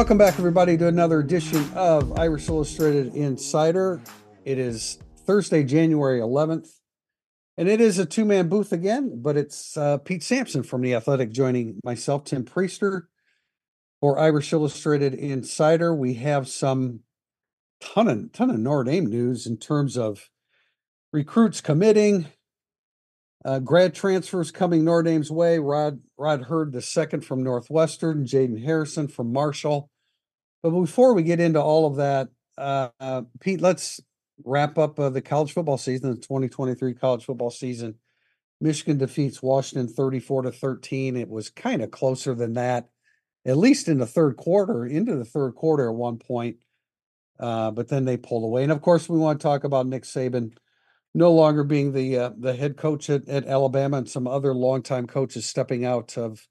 Welcome back, everybody, to another edition of Irish Illustrated Insider. It is Thursday, January 11th, and it is a two man booth again, but it's uh, Pete Sampson from The Athletic joining myself, Tim Prister, for Irish Illustrated Insider. We have some ton of, ton of Notre Dame news in terms of recruits committing, uh, grad transfers coming Notre Dame's way. Rod Rod Heard the second from Northwestern, Jaden Harrison from Marshall. But before we get into all of that, uh, uh, Pete, let's wrap up uh, the college football season, the 2023 college football season. Michigan defeats Washington 34 to 13. It was kind of closer than that, at least in the third quarter, into the third quarter at one point. Uh, but then they pulled away. And of course, we want to talk about Nick Saban no longer being the uh, the head coach at, at Alabama and some other longtime coaches stepping out of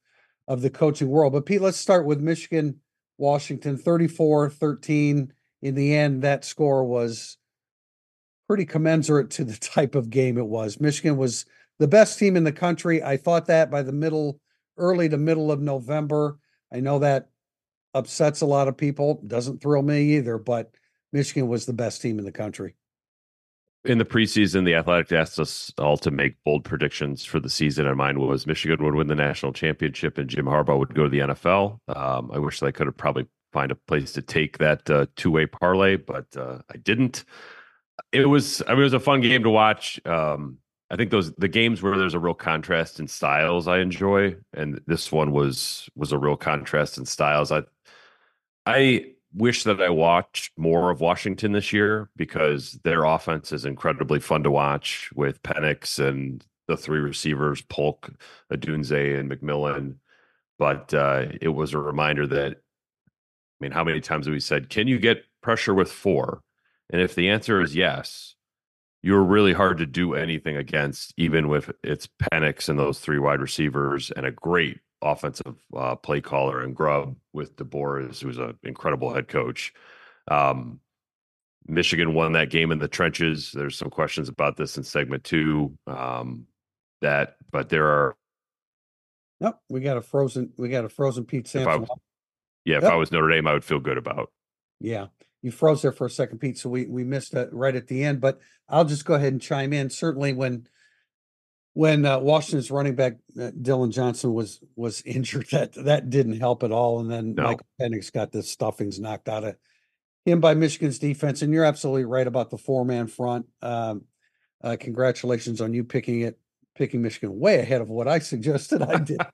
of the coaching world. But Pete, let's start with Michigan, Washington, 34-13. In the end, that score was pretty commensurate to the type of game it was. Michigan was the best team in the country. I thought that by the middle, early to middle of November. I know that upsets a lot of people. Doesn't thrill me either, but Michigan was the best team in the country in the preseason, the Athletic asked us all to make bold predictions for the season, and mine was Michigan would win the national championship and Jim Harbaugh would go to the NFL. Um, I wish I could have probably find a place to take that uh, two way parlay, but uh, I didn't. It was I mean it was a fun game to watch. Um, I think those the games where there's a real contrast in styles I enjoy, and this one was was a real contrast in styles. I I wish that I watched more of Washington this year because their offense is incredibly fun to watch with Penix and the three receivers, Polk, Odunze, and McMillan. But uh, it was a reminder that, I mean, how many times have we said, can you get pressure with four? And if the answer is yes, you're really hard to do anything against, even with its Penix and those three wide receivers and a great offensive uh, play caller and Grubb with DeBoer, who's an incredible head coach. Um, Michigan won that game in the trenches. There's some questions about this in segment two. Um, that, but there are. Nope, we got a frozen. We got a frozen Pete Sampson. If I, yeah, yep. if I was Notre Dame, I would feel good about. Yeah, you froze there for a second, Pete. So we we missed it right at the end. But I'll just go ahead and chime in. Certainly, when when uh, Washington's running back uh, Dillon Johnson was was injured, that that didn't help at all. And then no. Michael Penix got the stuffings knocked out of him by Michigan's defense. And you're absolutely right about the four man front. Um, uh, congratulations on you picking it, picking Michigan way ahead of what I suggested I did.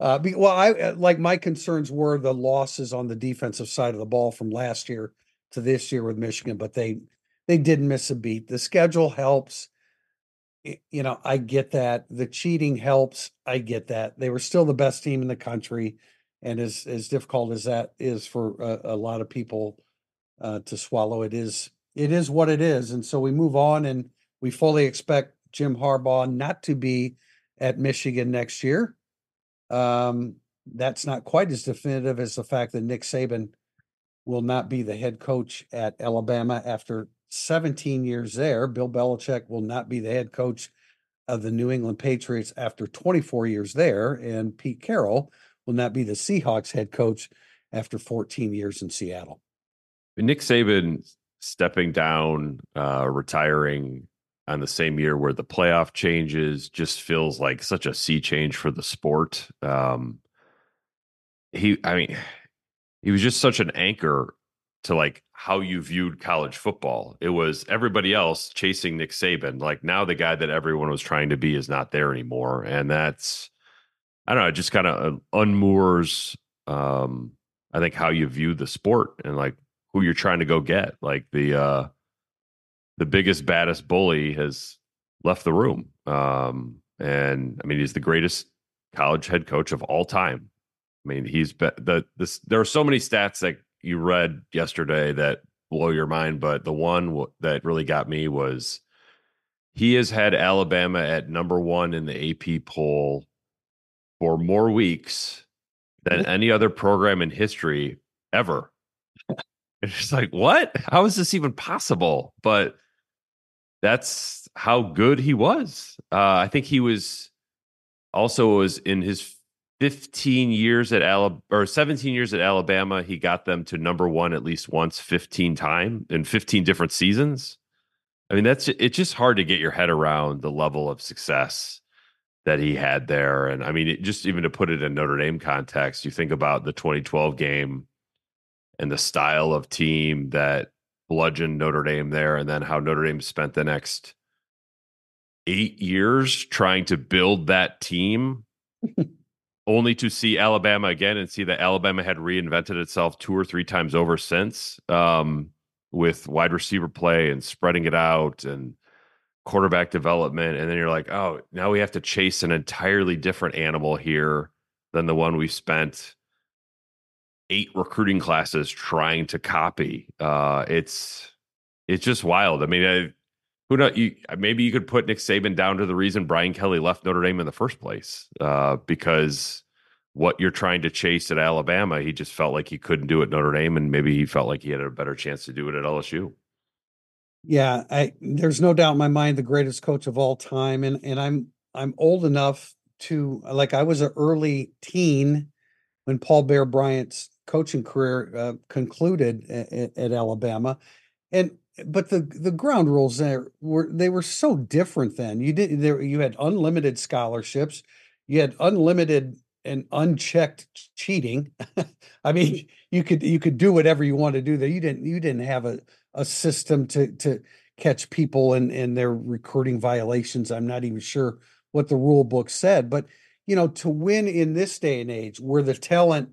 Uh, be, well, I uh, like my concerns were the losses on the defensive side of the ball from last year to this year with Michigan, but they they didn't miss a beat. The schedule helps you know, I get that. The cheating helps. I get that. They were still the best team in the country. And as, as difficult as that is for a, a lot of people uh, to swallow, it is it is what it is. And so we move on and we fully expect Jim Harbaugh not to be at Michigan next year. Um, that's not quite as definitive as the fact that Nick Saban will not be the head coach at Alabama after 17 years there. Bill Belichick will not be the head coach of the New England Patriots after 24 years there. And Pete Carroll will not be the Seahawks head coach after 14 years in Seattle. Nick Saban stepping down, uh, retiring on the same year where the playoff changes just feels like such a sea change for the sport. Um, he, I mean, he was just such an anchor to like how you viewed college football. It was everybody else chasing Nick Saban. Like now the guy that everyone was trying to be is not there anymore. And that's I don't know, it just kind of uh, unmoors um I think how you view the sport and like who you're trying to go get. Like the uh the biggest baddest bully has left the room. Um and I mean he's the greatest college head coach of all time. I mean, he's be- the this. There are so many stats that you read yesterday that blow your mind, but the one w- that really got me was he has had Alabama at number one in the AP poll for more weeks than any other program in history ever. It's just like, what? How is this even possible? But that's how good he was. Uh, I think he was also was in his 15 years at Alabama or 17 years at Alabama, he got them to number one at least once, 15 time in 15 different seasons. I mean, that's it's just hard to get your head around the level of success that he had there. And I mean, it, just even to put it in Notre Dame context, you think about the 2012 game and the style of team that bludgeoned Notre Dame there, and then how Notre Dame spent the next eight years trying to build that team. only to see Alabama again and see that Alabama had reinvented itself two or three times over since um, with wide receiver play and spreading it out and quarterback development. And then you're like, oh, now we have to chase an entirely different animal here than the one we spent eight recruiting classes trying to copy. Uh, it's it's just wild. I mean, I, who know? You, maybe you could put Nick Saban down to the reason Brian Kelly left Notre Dame in the first place, uh, because what you're trying to chase at Alabama, he just felt like he couldn't do it at Notre Dame, and maybe he felt like he had a better chance to do it at LSU. Yeah, I there's no doubt in my mind the greatest coach of all time, and and I'm I'm old enough to like I was an early teen when Paul Bear Bryant's coaching career uh, concluded at, at Alabama, and but the the ground rules there were they were so different then. You did there you had unlimited scholarships, you had unlimited and unchecked cheating. I mean, you could you could do whatever you want to do there. You didn't you didn't have a a system to to catch people and and their recruiting violations. I'm not even sure what the rule book said, but you know, to win in this day and age where the talent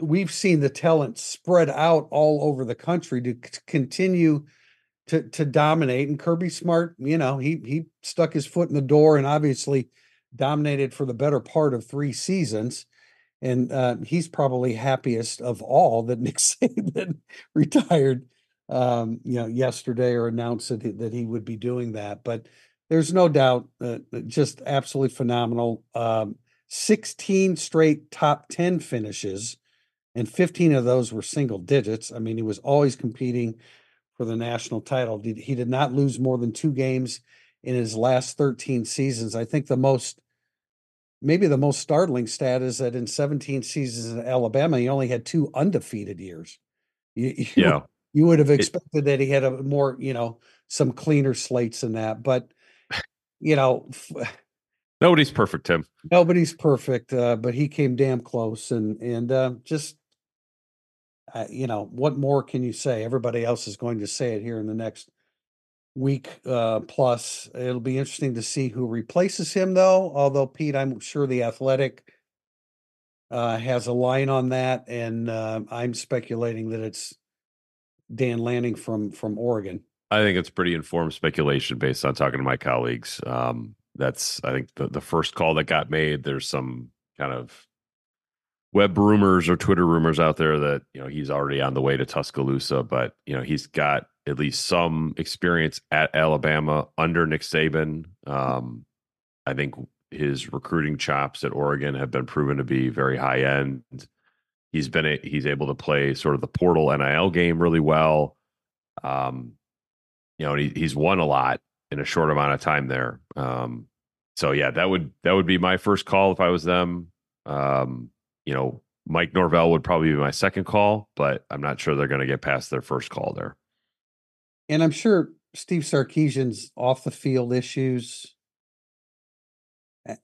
we've seen the talent spread out all over the country to c- continue to to dominate. And Kirby Smart, you know, he he stuck his foot in the door and obviously dominated for the better part of three seasons. And uh, he's probably happiest of all that Nick Saban retired, um, you know, yesterday or announced that he, that he would be doing that. But there's no doubt, uh, just absolutely phenomenal. Um, 16 straight top 10 finishes, and 15 of those were single digits. I mean, he was always competing for the national title. He did not lose more than two games in his last 13 seasons. I think the most, maybe the most startling stat is that in 17 seasons in Alabama, he only had two undefeated years. You, you, yeah. You would have expected that he had a more, you know, some cleaner slates than that. But, you know, nobody's perfect, Tim. Nobody's perfect, uh, but he came damn close and, and uh, just uh, you know, what more can you say? Everybody else is going to say it here in the next week uh, plus. It'll be interesting to see who replaces him, though. Although Pete, I'm sure the Athletic uh, has a line on that, and uh, I'm speculating that it's Dan Lanning from from Oregon. I think it's pretty informed speculation based on talking to my colleagues. Um, that's I think the the first call that got made. There's some kind of web rumors or Twitter rumors out there that you know he's already on the way to Tuscaloosa, but you know he's got at least some experience at Alabama under Nick Saban. Um, I think his recruiting chops at Oregon have been proven to be very high end. He's been a, he's able to play sort of the portal NIL game really well. Um, you know, he, he's won a lot in a short amount of time there. Um, so yeah, that would that would be my first call if I was them. Um, you know, Mike Norvell would probably be my second call, but I'm not sure they're going to get past their first call there. And I'm sure Steve Sarkisian's off the field issues. Eh,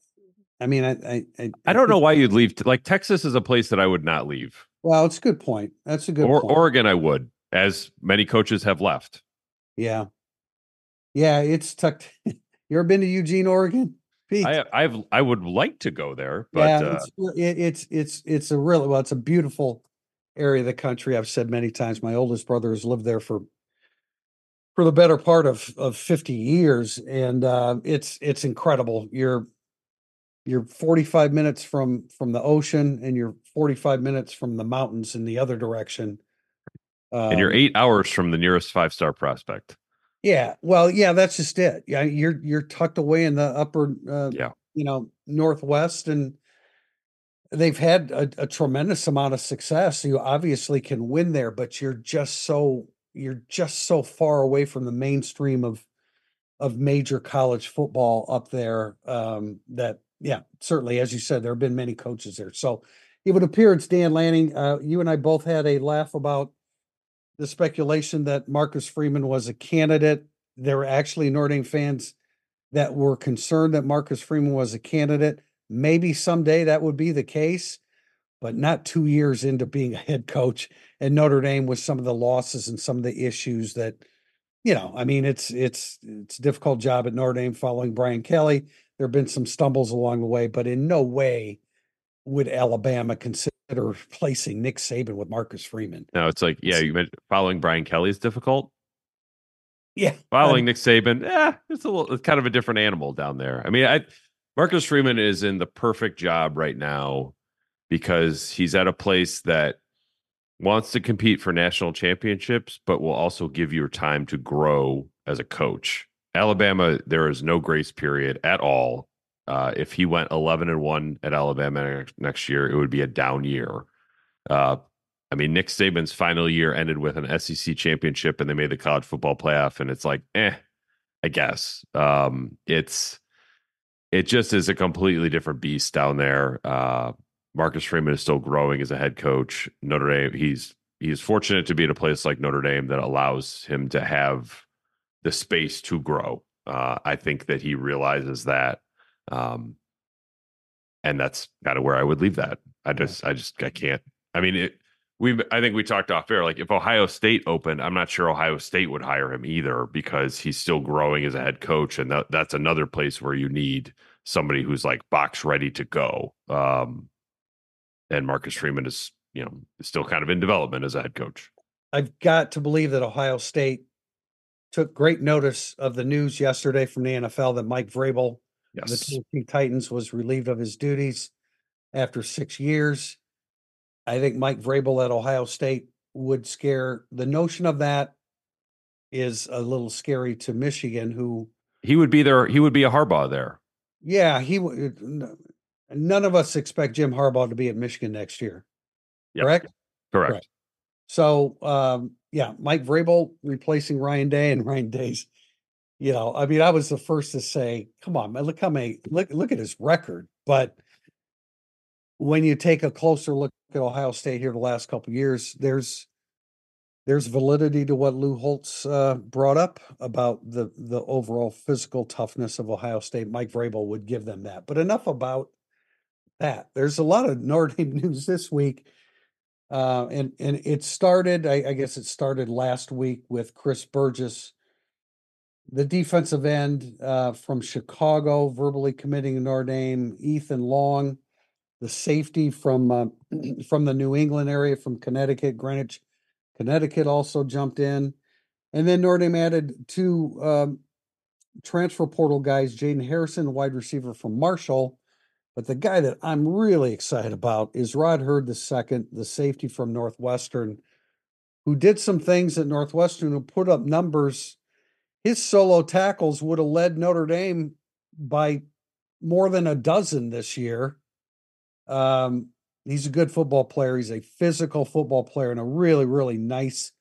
I mean, I I, I, I don't know why you'd leave. Like Texas is a place that I would not leave. Well, it's a good point. That's a good or, point. Oregon, I would, as many coaches have left. Yeah, yeah, it's tucked. you ever been to Eugene, Oregon? I I've I would like to go there, but yeah, uh, it's, it's it's it's a really well, it's a beautiful area of the country. I've said many times. My oldest brother has lived there for for the better part of of 50 years and uh, it's it's incredible you're you're 45 minutes from from the ocean and you're 45 minutes from the mountains in the other direction um, and you're um eight hours from the nearest five star prospect yeah, well, yeah, that's just it. Yeah, you're you're tucked away in the upper, uh, yeah, you know, northwest, and they've had a, a tremendous amount of success. You obviously can win there, but you're just so you're just so far away from the mainstream of of major college football up there um, that yeah, certainly. As you said, there have been many coaches there. So it would appear it's Dan Lanning. Uh, you and I both had a laugh about the speculation that Marcus Freeman was a candidate. There were actually Notre Dame fans that were concerned that Marcus Freeman was a candidate. Maybe someday that would be the case, but not two years into being a head coach at Notre Dame with some of the losses and some of the issues that, you know, I mean, it's it's it's a difficult job at Notre Dame following Brian Kelly. There have been some stumbles along the way, but in no way would Alabama consider replacing Nick Saban with Marcus Freeman. No, it's like, yeah, you meant following Brian Kelly is difficult. Yeah, following um, Nick Saban, yeah, it's a little, it's kind of a different animal down there. I mean, I Marcus Freeman is in the perfect job right now because he's at a place that wants to compete for national championships, but will also give you time to grow as a coach. Alabama, there is no grace period at all. Uh, if he went 11 and 1 at Alabama next year, it would be a down year. Uh, I mean, Nick Saban's final year ended with an SEC championship and they made the college football playoff. And it's like, eh, I guess. Um, it's, it just is a completely different beast down there. Uh, Marcus Freeman is still growing as a head coach. Notre Dame, he's, he's fortunate to be at a place like Notre Dame that allows him to have the space to grow. Uh, I think that he realizes that. Um, and that's kind of where I would leave that. I just, I just, I can't. I mean, it, we, I think we talked off air. Like if Ohio State opened, I'm not sure Ohio State would hire him either because he's still growing as a head coach, and that, that's another place where you need somebody who's like box ready to go. Um, and Marcus Freeman is, you know, still kind of in development as a head coach. I've got to believe that Ohio State took great notice of the news yesterday from the NFL that Mike Vrabel, yes. the Tennessee Titans, was relieved of his duties after six years. I think Mike Vrabel at Ohio State would scare the notion of that is a little scary to Michigan, who he would be there. He would be a Harbaugh there. Yeah, he would. None of us expect Jim Harbaugh to be at Michigan next year. Yep. Correct. Correct. Correct. So, um, yeah, Mike Vrabel replacing Ryan Day and Ryan Day's, you know, I mean, I was the first to say, come on, man, look how many, look, look at his record. But when you take a closer look at Ohio State here the last couple years, there's, there's validity to what Lou Holtz uh, brought up about the the overall physical toughness of Ohio State. Mike Vrabel would give them that. But enough about that. There's a lot of Notre Dame news this week. Uh, and and it started, I, I, guess it started last week with Chris Burgess, the defensive end uh, from Chicago, verbally committing Notre Dame. Ethan Long, the safety from uh, from the New England area, from Connecticut, Greenwich, Connecticut, also jumped in, and then Notre Dame added two um, transfer portal guys, Jaden Harrison, wide receiver from Marshall, but the guy that I'm really excited about is Rod Heard II, the safety from Northwestern, who did some things at Northwestern who put up numbers. His solo tackles would have led Notre Dame by more than a dozen this year. Um, he's a good football player. He's a physical football player and a really, really nice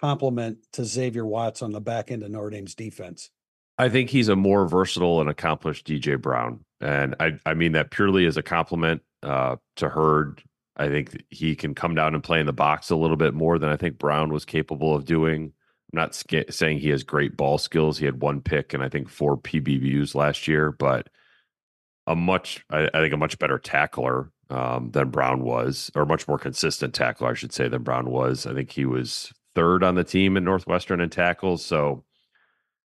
compliment to Xavier Watts on the back end of Notre Dame's defense. I think he's a more versatile and accomplished DJ Brown. And I, I mean that purely as a compliment uh, to Heard. I think he can come down and play in the box a little bit more than I think Brown was capable of doing. I'm not saying he has great ball skills. He had one pick and I think four PBUs last year, but a much, I, I think, a much better tackler um, than Brown was, or much more consistent tackler, I should say, than Brown was. I think he was third on the team in Northwestern in tackles. So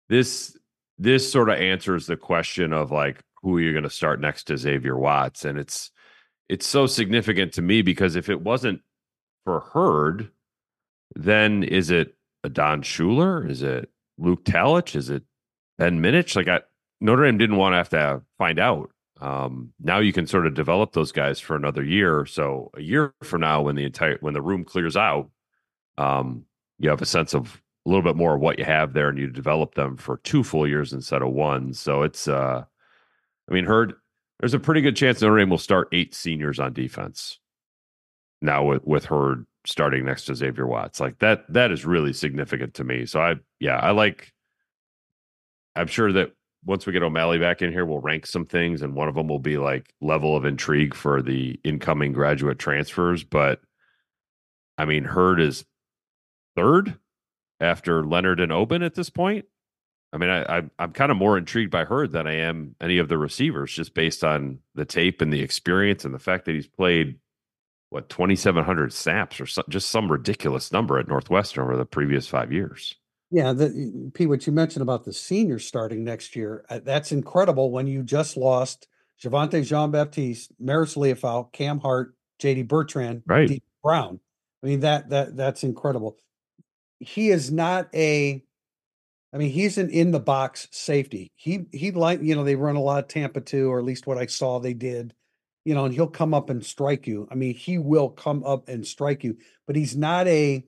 this this sort of answers the question of like who are you going to start next to Xavier Watts? And it's it's so significant to me because if it wasn't for Heard, then is it Don Shuler? Is it Luke Talich? Is it Ben Minich? Like I, Notre Dame didn't want to have to find out. Um, now you can sort of develop those guys for another year. So a year from now, when the entire when the room clears out, um, you have a sense of a little bit more of what you have there, and you develop them for two full years instead of one. So it's uh, I mean, heard there's a pretty good chance Notre Dame will start eight seniors on defense now with with Heard starting next to Xavier Watts. Like that that is really significant to me. So I yeah, I like I'm sure that once we get O'Malley back in here, we'll rank some things, and one of them will be like level of intrigue for the incoming graduate transfers. But I mean, Heard is third after Leonard and Oben at this point. I mean, I, I I'm kind of more intrigued by Heard than I am any of the receivers, just based on the tape and the experience and the fact that he's played what 2,700 snaps or so, just some ridiculous number at Northwestern over the previous five years. Yeah, the Pete, what you mentioned about the seniors starting next year, uh, that's incredible when you just lost Javontae Jean Baptiste, Marist Liufau, Cam Hart, JD Bertrand, right. D. Brown. I mean, that that that's incredible. He is not a I mean, he's an in the box safety. He he like, you know, they run a lot of Tampa 2, or at least what I saw they did, you know, and he'll come up and strike you. I mean, he will come up and strike you, but he's not a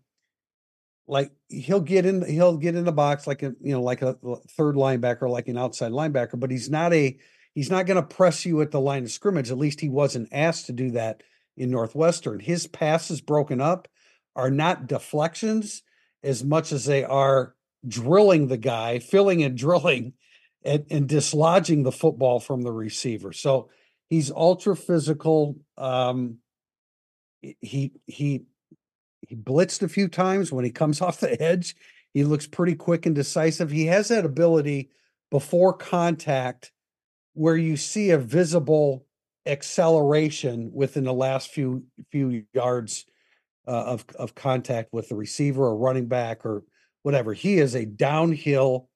like he'll get in he'll get in the box like a you know like a third linebacker like an outside linebacker but he's not a he's not going to press you at the line of scrimmage. At least he wasn't asked to do that in northwestern. His passes broken up are not deflections as much as they are drilling the guy filling and drilling and, and dislodging the football from the receiver. So he's ultra physical um he he he blitzed a few times when he comes off the edge. He looks pretty quick and decisive. He has that ability before contact where you see a visible acceleration within the last few few yards uh, of of contact with the receiver or running back or whatever. He is a downhill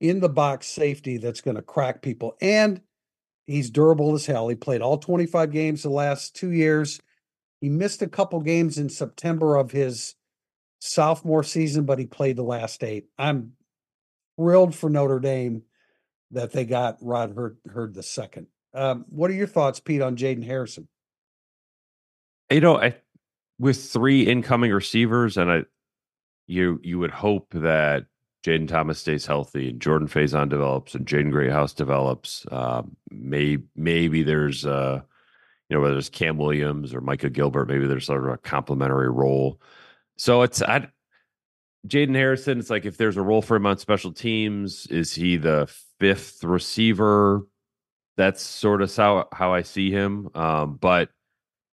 in the box safety that's going to crack people and he's durable as hell. He played all 25 games the last 2 years. He missed a couple games in September of his sophomore season, but he played the last eight. I'm thrilled for Notre Dame that they got Rod Heard, Heard the second. Um, what are your thoughts, Pete, on Jaden Harrison? You know, I, with three incoming receivers, and I, you you would hope that Jayden Thomas stays healthy and Jordan Faison develops and Jaden Greathouse develops. Um, may, maybe there's uh, you know, whether it's Cam Williams or Micah Gilbert, maybe there's sort of a complementary role. So it's I Jaden Harrison, it's like if there's a role for him on special teams, is he the fifth receiver? That's sort of how how I see him. Um, but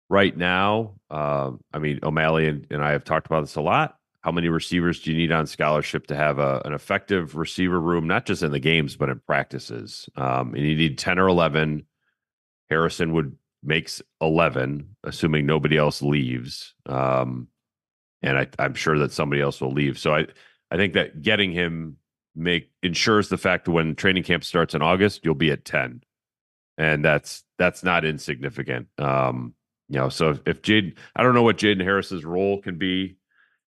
right now, uh, I mean, O'Malley and, and, I have talked about this a lot. How many receivers do you need on scholarship to have a, an effective receiver room, not just in the games, but in practices? Um, and you need 10 or 11. Harrison would makes 11, assuming nobody else leaves. Um, and I, I'm sure that somebody else will leave. So I, I think that getting him make ensures the fact that when training camp starts in August, you'll be at 10. And that's that's not insignificant. Um, you know, so if, if Jade, I don't know what Jaden Harris's role can be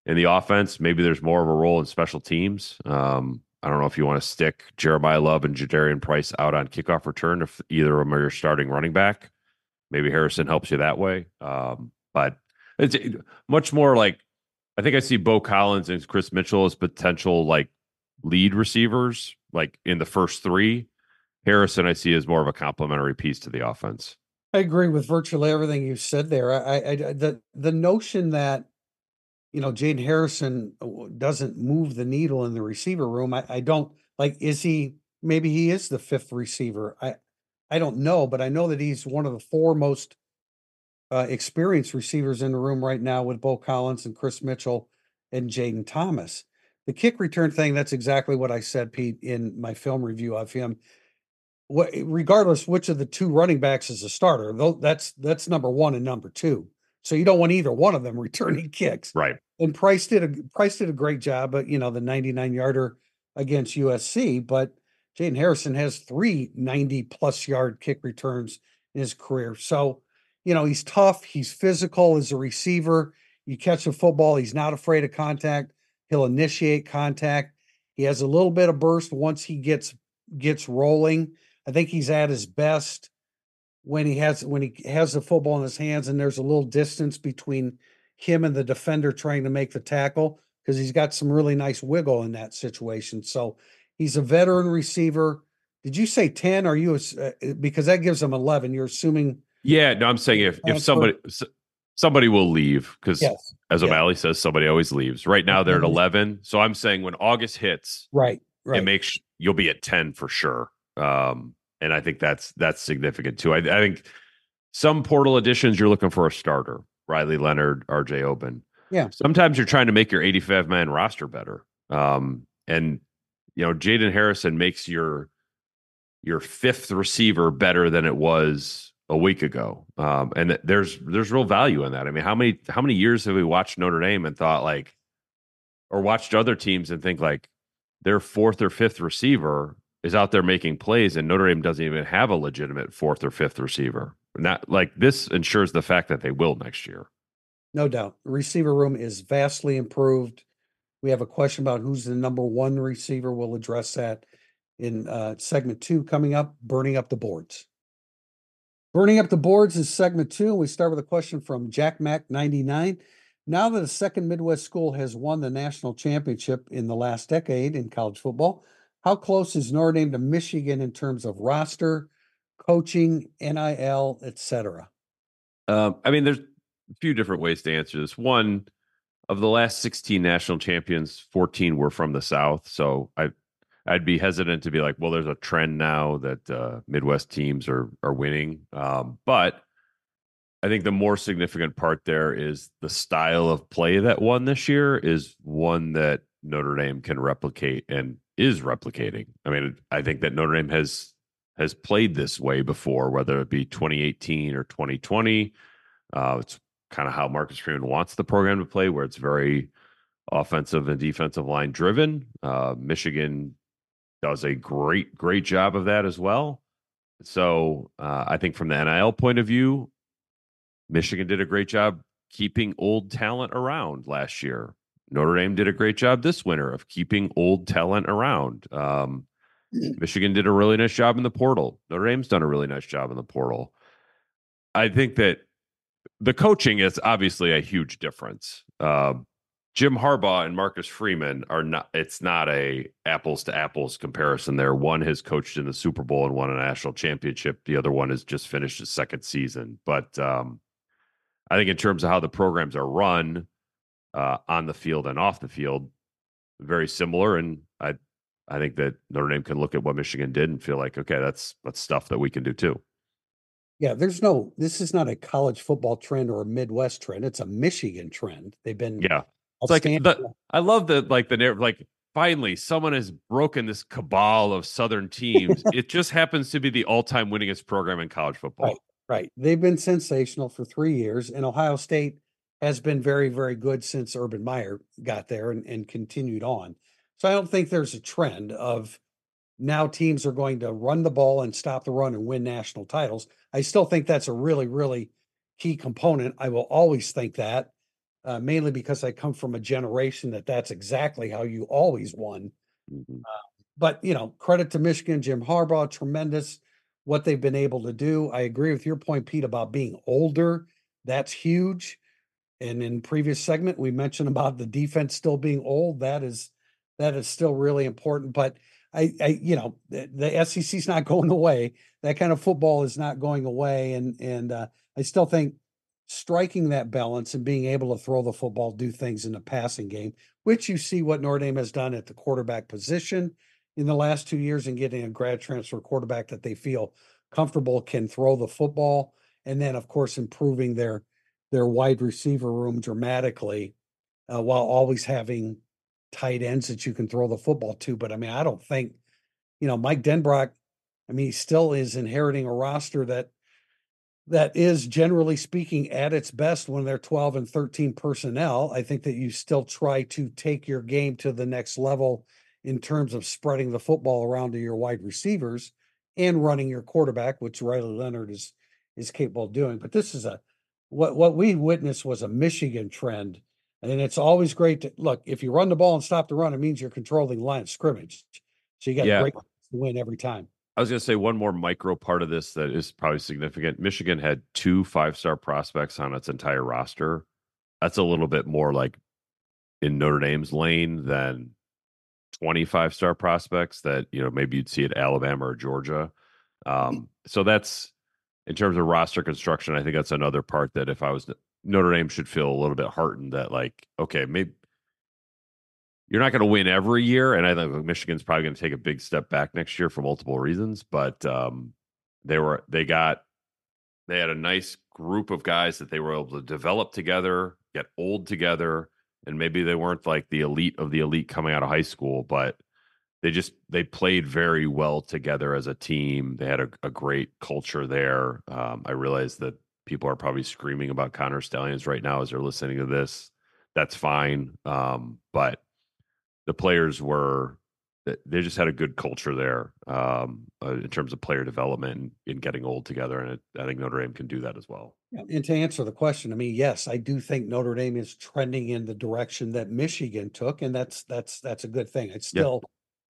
in the offense. Maybe there's more of a role in special teams. Um, I don't know if you want to stick Jeremiyah Love and Jadarian Price out on kickoff return if either of them are your starting running back. Maybe Harrison helps you that way. Um, but it's much more like I think I see Beaux Collins and Kris Mitchell as potential like lead receivers, like in the first three. Harrison, I see as more of a complementary piece to the offense. I agree with virtually everything you said there. I, I the the notion that you know Jaden Harrison uh, doesn't move the needle in the receiver room. I, I don't like. Is he? Maybe he is the fifth receiver. I I don't know, but I know that he's one of the four most uh, experienced receivers in the room right now with Beaux Collins and Kris Mitchell and Jayden Thomas. The kick return thing, that's exactly what I said, Pete, in my film review of him. What, regardless which of the two running backs is a starter, though that's that's number one and number two. So you don't want either one of them returning kicks. Right. And Price did a Price did a great job, but you know, the 99 yarder against USC, but Jaden Harrison has three 90 plus yard kick returns in his career. So, you know, he's tough, he's physical as a receiver. You catch a football, he's not afraid of contact. He'll initiate contact. He has a little bit of burst once he gets gets rolling. I think he's at his best when he has when he has the football in his hands and there's a little distance between him and the defender trying to make the tackle because he's got some really nice wiggle in that situation. So He's a veteran receiver. Did you say 10? Are you, uh, because that gives him 11. You're assuming. Yeah, no, I'm saying if, if somebody, somebody will leave because yes. as O'Malley says, somebody always leaves. Right now they're at 11. So I'm saying when August hits, right, right. it makes, you'll be at 10 for sure. Um, and I think that's that's significant too. I, I think some portal additions you're looking for a starter, Riley Leonard, RJ Oben. Yeah. Sometimes you're trying to make your 85 man roster better. Um, and you know, Jaden Harrison makes your your fifth receiver better than it was a week ago. Um, and there's there's real value in that. I mean, how many how many years have we watched Notre Dame and thought like, or watched other teams and think like their fourth or fifth receiver is out there making plays, and Notre Dame doesn't even have a legitimate fourth or fifth receiver. Not like this ensures the fact that they will next year. No doubt. Receiver room is vastly improved. We have a question about who's the number one receiver. We'll address that in uh, segment two coming up, burning up the boards. Burning up the boards is segment two. We start with a question from Jack Mac 99. Now that a second Midwest school has won the national championship in the last decade in college football, how close is Notre Dame to Michigan in terms of roster, coaching, NIL, etc.? Um, I mean, there's a few different ways to answer this. One, of the last 16 national champions, 14 were from the South. So I, I'd be hesitant to be like, well, there's a trend now that uh, Midwest teams are are winning. Um, but I think the more significant part there is the style of play that won this year is one that Notre Dame can replicate and is replicating. I mean, I think that Notre Dame has has played this way before, whether it be 2018 or 2020. Uh, it's kind of how Marcus Freeman wants the program to play, where it's very offensive and defensive line driven. Uh, Michigan does a great, great job of that as well. So uh, I think from the NIL point of view, Michigan did a great job keeping old talent around last year. Notre Dame did a great job this winter of keeping old talent around. Um. Michigan did a really nice job in the portal. Notre Dame's done a really nice job in the portal. I think that the coaching is obviously a huge difference. Uh, Jim Harbaugh and Marcus Freeman are not. It's not a apples to apples comparison. There, one has coached in the Super Bowl and won a national championship. The other one has just finished his second season. But um, I think in terms of how the programs are run uh, on the field and off the field, very similar. And I, I think that Notre Dame can look at what Michigan did and feel like, okay, that's that's stuff that we can do too. Yeah, there's no. This is not a college football trend or a Midwest trend. It's a Michigan trend. They've been yeah it's like the, I love the like the like finally someone has broken this cabal of Southern teams. it just happens to be the all-time winningest program in college football. Right, right. They've been sensational for three years, and Ohio State has been very, very good since Urban Meyer got there and, and continued on. So I don't think there's a trend of now teams are going to run the ball and stop the run and win national titles. I still think that's a really, really key component. I will always think that uh, mainly because I come from a generation that that's exactly how you always won. Mm-hmm. Uh, but you know, credit to Michigan, Jim Harbaugh, tremendous what they've been able to do. I agree with your point, Pete, about being older. That's huge. And in previous segment, we mentioned about the defense still being old. That is that is still really important. But I, I you know, the, the SEC's not going away. That kind of football is not going away. And and uh, I still think striking that balance and being able to throw the football, do things in the passing game, which you see what Notre Dame has done at the quarterback position in the last two years and getting a grad transfer quarterback that they feel comfortable can throw the football. And then, of course, improving their their wide receiver room dramatically uh, while always having tight ends that you can throw the football to. But I mean, I don't think, you know, Mike Denbrock, I mean, he still is inheriting a roster that that is generally speaking at its best when they're 12 and 13 personnel. I think that you still try to take your game to the next level in terms of spreading the football around to your wide receivers and running your quarterback, which Riley Leonard is is capable of doing. But this is a what what we witnessed was a Michigan trend. And it's always great to look if you run the ball and stop the run, it means you're controlling line of scrimmage. So you got yeah. great to win every time. I was going to say one more micro part of this that is probably significant. Michigan had two five star prospects on its entire roster. That's a little bit more like in Notre Dame's lane than 25 star prospects that, you know, maybe you'd see at Alabama or Georgia. Um, so that's in terms of roster construction. I think that's another part that if I was Notre Dame should feel a little bit heartened that, like, okay, maybe you're not going to win every year, and I think Michigan's probably going to take a big step back next year for multiple reasons. But um, they were they got they had a nice group of guys that they were able to develop together, get old together, and maybe they weren't like the elite of the elite coming out of high school, but they just they played very well together as a team. They had a, a great culture there. Um, I realized that people are probably screaming about Connor Stalions right now as they're listening to this. That's fine, um, but the players were they just had a good culture there um, uh, in terms of player development and, and getting old together, and it, I think Notre Dame can do that as well. And to answer the question, I mean, yes, I do think Notre Dame is trending in the direction that Michigan took, and that's that's that's a good thing. It's still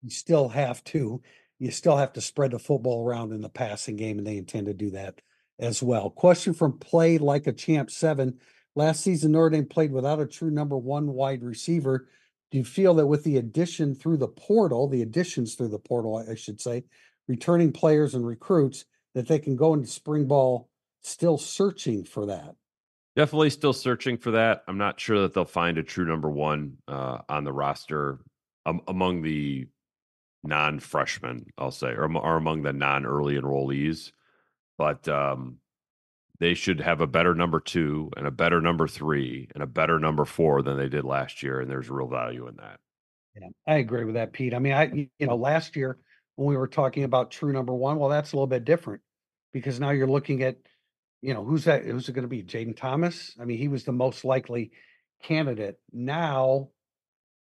you still have to you still have to spread the football around in the passing game, and they intend to do that as well. Question from Play Like a Champ Seven. Last season, Notre Dame played without a true number one wide receiver. Do you feel that with the addition through the portal, the additions through the portal, I should say, returning players and recruits, that they can go into spring ball still searching for that? Definitely still searching for that. I'm not sure that they'll find a true number one uh, on the roster um, among the non-freshmen, I'll say, or, or among the non-early enrollees. But um, they should have a better number two and a better number three and a better number four than they did last year, and there's real value in that. Yeah, I agree with that, Pete. I mean, I you know last year when we were talking about true number one, well, that's a little bit different because now you're looking at, you know, who's that? Who's it going to be? Jayden Thomas. I mean, he was the most likely candidate. Now,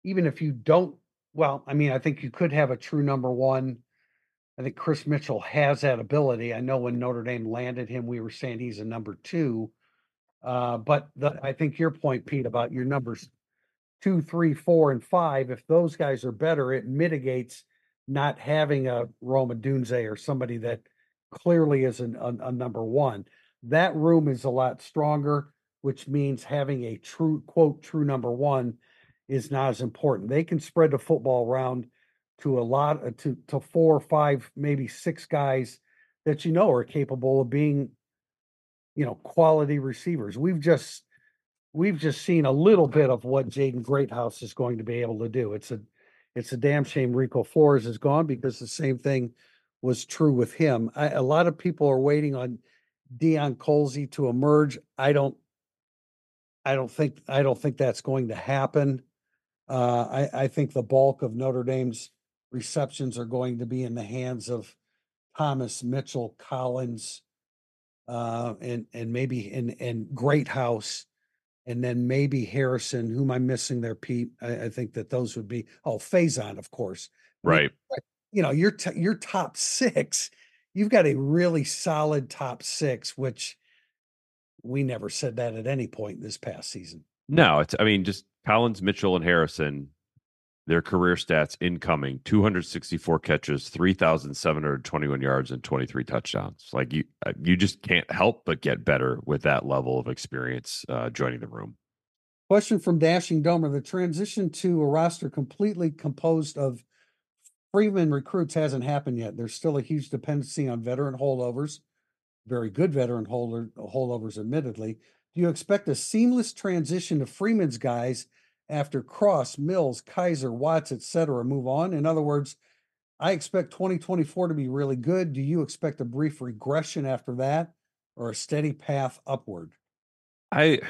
even if you don't well, I mean, I think you could have a true number one. I think Kris Mitchell has that ability. I know when Notre Dame landed him, we were saying he's a number two. Uh, but the, I think your point, Pete, about your numbers two, three, four, and five, if those guys are better, it mitigates not having a Rome Odunze or somebody that clearly is an, a, a number one. That room is a lot stronger, which means having a true quote true number one is not as important. They can spread the football around to a lot uh, to to four or five, maybe six guys that you know are capable of being, you know, quality receivers. We've just we've just seen a little bit of what Jaden Greathouse is going to be able to do. It's a it's a damn shame Rico Flores is gone because the same thing was true with him. I, a lot of people are waiting on Deion Colzie to emerge. I don't I don't think I don't think that's going to happen. Uh, I, I think the bulk of Notre Dame's receptions are going to be in the hands of Thomas, Mitchell, Collins, uh, and and maybe in and and Greathouse, and then maybe Harrison. Who am I'm missing there, Pete. I, I think that those would be oh Faison, of course. Right. You know your t- your top six. You've got a really solid top six, which we never said that at any point this past season. No, it's I mean just Collins, Mitchell, and Harrison, their career stats incoming 264 catches, 3,721 yards, and 23 touchdowns. Like you, uh, you just can't help but get better with that level of experience uh, joining the room. Question from Dashing Domer The transition to a roster completely composed of Freeman recruits hasn't happened yet. There's still a huge dependency on veteran holdovers, very good veteran holder holdovers, admittedly. Do you expect a seamless transition to Freeman's guys after Cross, Mills, Kiser, Watts, etc. move on? In other words, I expect 2024 to be really good. Do you expect a brief regression after that or a steady path upward? I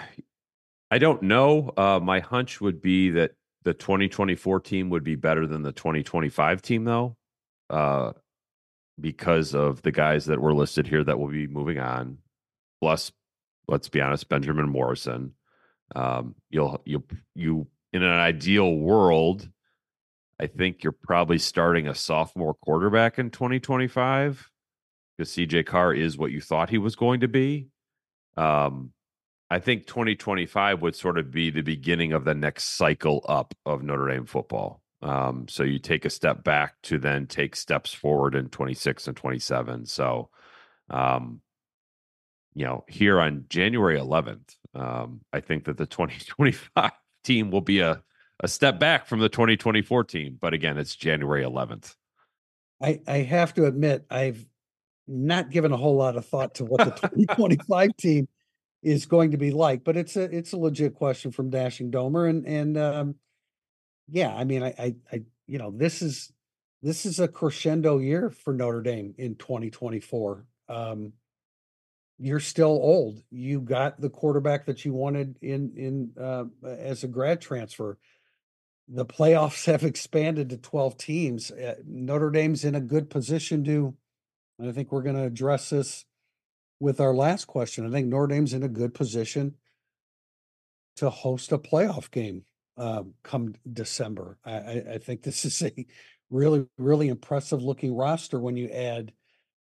I don't know. Uh, my hunch would be that the 2024 team would be better than the 2025 team, though, uh, because of the guys that were listed here that will be moving on, plus let's be honest, Benjamin Morrison. Um, you'll you you in an ideal world, I think you're probably starting a sophomore quarterback in 2025 because CJ Carr is what you thought he was going to be. Um, I think 2025 would sort of be the beginning of the next cycle up of Notre Dame football. Um, so you take a step back to then take steps forward in 26 and 27. So um, you know, here on January 11th, um, I think that the 2025 team will be a, a step back from the 2024 team. But again, it's January 11th. I, I have to admit, I've not given a whole lot of thought to what the 2025 team is going to be like, but it's a it's a legit question from Dashing Domer, and and um, yeah, I mean, I, I, I, you know, this is this is a crescendo year for Notre Dame in 2024. Um, you're still old. You got the quarterback that you wanted in in uh, as a grad transfer. The playoffs have expanded to 12 teams. Uh, Notre Dame's in a good position to, and I think we're going to address this with our last question. I think Notre Dame's in a good position to host a playoff game um, come December. I, I, I think this is a really, really impressive looking roster when you add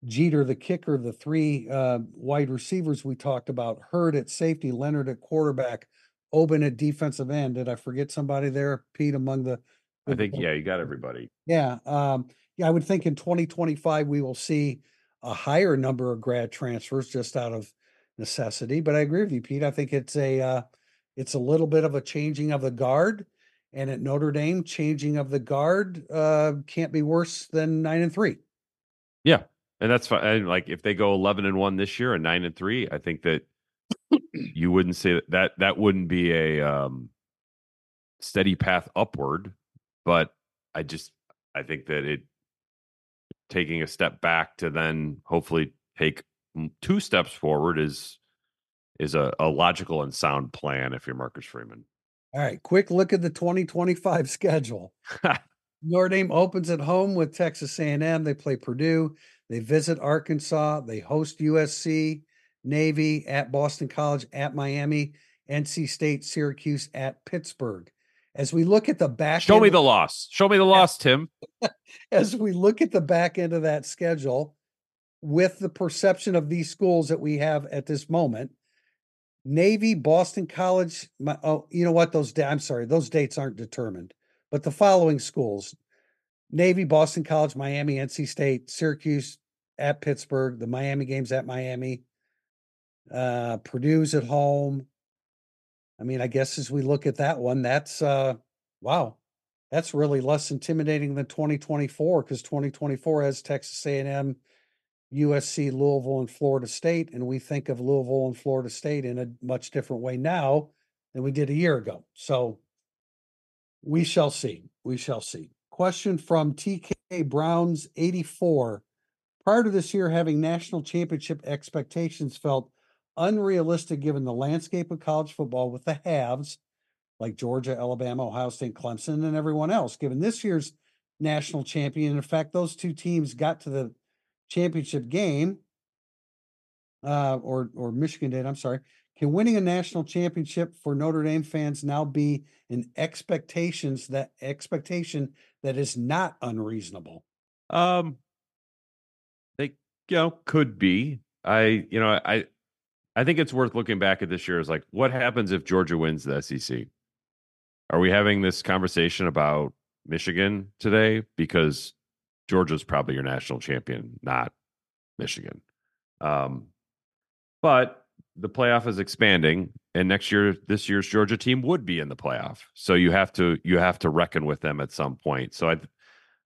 Jeter, the kicker, the three uh, wide receivers we talked about, Heard at safety, Leonard at quarterback, Oben at defensive end. Did I forget somebody there, Pete, among the? I think, yeah, you got everybody. Yeah. Um, yeah, I would think in 2025 we will see a higher number of grad transfers just out of necessity. But I agree with you, Pete. I think it's a uh, it's a little bit of a changing of the guard. And at Notre Dame, changing of the guard uh, can't be worse than nine and three. Yeah, and that's fine. And like if they go eleven and one this year and nine and three, I think that you wouldn't say that that, that wouldn't be a um, steady path upward. But I just I think that it taking a step back to then hopefully take two steps forward is is a, a logical and sound plan if you're Marcus Freeman. All right, quick look at the 2025 schedule. Notre Dame opens at home with Texas A&M. They play Purdue. They visit Arkansas. They host USC, Navy at Boston College, at Miami, NC State, Syracuse, at Pittsburgh. As we look at the back, show me the loss. Show me the loss, Tim. As we look at the back end of that schedule, with the perception of these schools that we have at this moment, Navy, Boston College. My, oh, you know what? Those I'm sorry, those dates aren't determined. But the following schools: Navy, Boston College, Miami, NC State, Syracuse at Pittsburgh. The Miami games at Miami. Uh, Purdue's at home. I mean, I guess as we look at that one, that's uh, wow, that's really less intimidating than 2024 because 2024 has Texas A&M USC, Louisville, and Florida State. And we think of Louisville and Florida State in a much different way now than we did a year ago. So we shall see. We shall see. Question from TK Browns 84. Prior to this year, having national championship expectations felt unrealistic given the landscape of college football with the halves like Georgia, Alabama, Ohio State, Clemson, and everyone else. Given this year's national champion, in fact, those two teams got to the championship game, uh, or or Michigan did. I'm sorry. Can winning a national championship for Notre Dame fans now be an expectations that expectation that is not unreasonable? Um, they you know could be. I you know I I think it's worth looking back at this year as like what happens if Georgia wins the SEC? Are we having this conversation about Michigan today because Georgia's probably your national champion, not Michigan. Um, but the playoff is expanding, and next year, this year's Georgia team would be in the playoff. So you have to you have to reckon with them at some point. So I,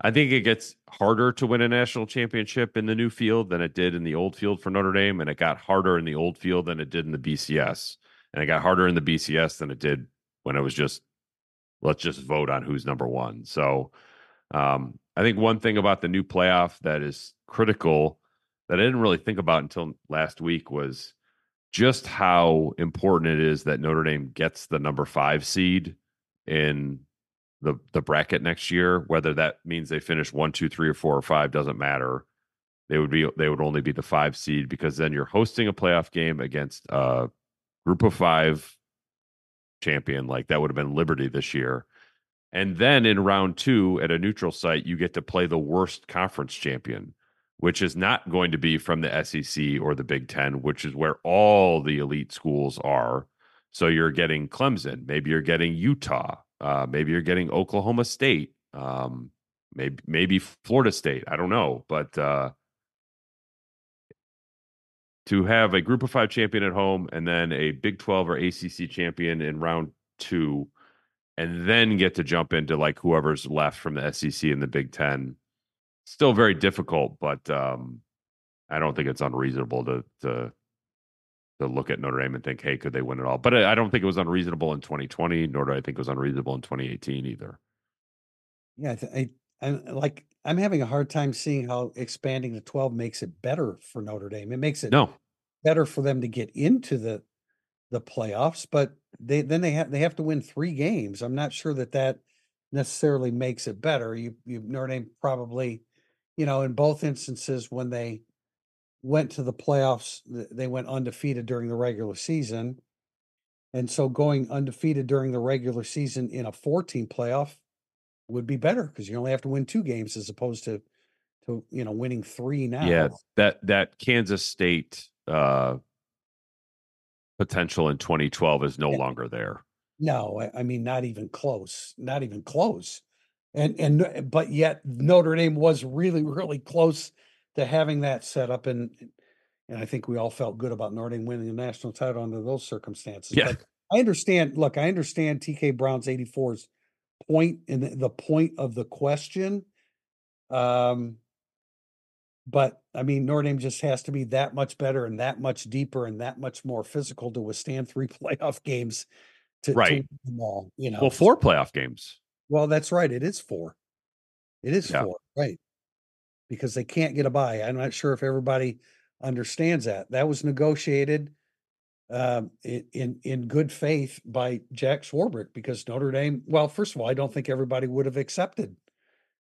I think it gets harder to win a national championship in the new field than it did in the old field for Notre Dame, and it got harder in the old field than it did in the BCS, and it got harder in the BCS than it did when it was just let's just vote on who's number one. So um, I think one thing about the new playoff that is critical that I didn't really think about until last week was just how important it is that Notre Dame gets the number five seed in the the bracket next year. Whether that means they finish one, two, three, or four or five doesn't matter. They would be they would only be the five seed because then you're hosting a playoff game against a group of five champion like that would have been Liberty this year. And then in round two at a neutral site, you get to play the worst conference champion, which is not going to be from the SEC or the Big Ten, which is where all the elite schools are. So you're getting Clemson, maybe you're getting Utah, uh, maybe you're getting Oklahoma State, um, maybe maybe Florida State. I don't know, but uh, to have a Group of Five champion at home and then a Big Twelve or ACC champion in round two and then get to jump into like whoever's left from the SEC and the Big Ten. Still very difficult, but um, I don't think it's unreasonable to to to look at Notre Dame and think, hey, could they win it all? But I, I don't think it was unreasonable in 2020, nor do I think it was unreasonable in 2018 either. Yeah, I, I I'm like, I'm having a hard time seeing how expanding to twelve makes it better for Notre Dame. It makes it No, better for them to get into the the playoffs, but they then they have they have to win three games. I'm not sure that that necessarily makes it better. You you Notre Dame probably, you know, in both instances when they went to the playoffs, th- they went undefeated during the regular season. And so going undefeated during the regular season in a 14 playoff would be better because you only have to win two games as opposed to to you know winning three now. yeah, that that Kansas State uh, potential in 2012 is no Yeah. longer there. No, I, I mean not even close, not even close. And and but yet Notre Dame was really really close to having that set up and and I think we all felt good about Notre Dame winning the national title under those circumstances. Yeah. But I understand, look, I understand TK Brown's 84's point and the, point of the question. Um but I mean Notre Dame just has to be that much better and that much deeper and that much more physical to withstand three playoff games to, to Right. them all, you know. Well, four playoff games. Well, that's right. It is four. It is Yeah. four, right? Because they can't get a buy. I'm not sure if everybody understands that. That was negotiated um, in, in good faith by Jack Swarbrick because Notre Dame. Well, first of all, I don't think everybody would have accepted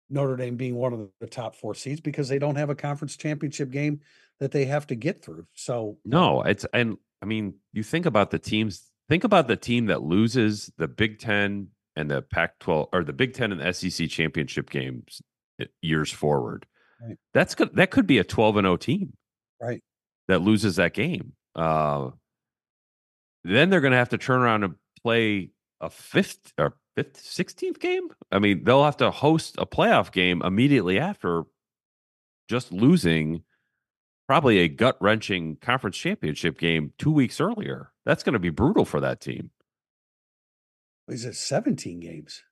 Notre Dame being one of the top four seeds because they don't have a conference championship game that they have to get through. So No, it's and I mean, you think about the teams. Think about the team that loses the Big Ten and the Pac-12 or the Big Ten and the SEC championship games eh, years forward. Right. That's good. That could be a 12 and 0 team. Right. That loses that game. Uh, then they're going to have to turn around and play a fifth or fifth, 16th game. I mean, they'll have to host a playoff game immediately after just losing probably a gut wrenching conference championship game two weeks earlier. That's going to be brutal for that team. Is it 17 games?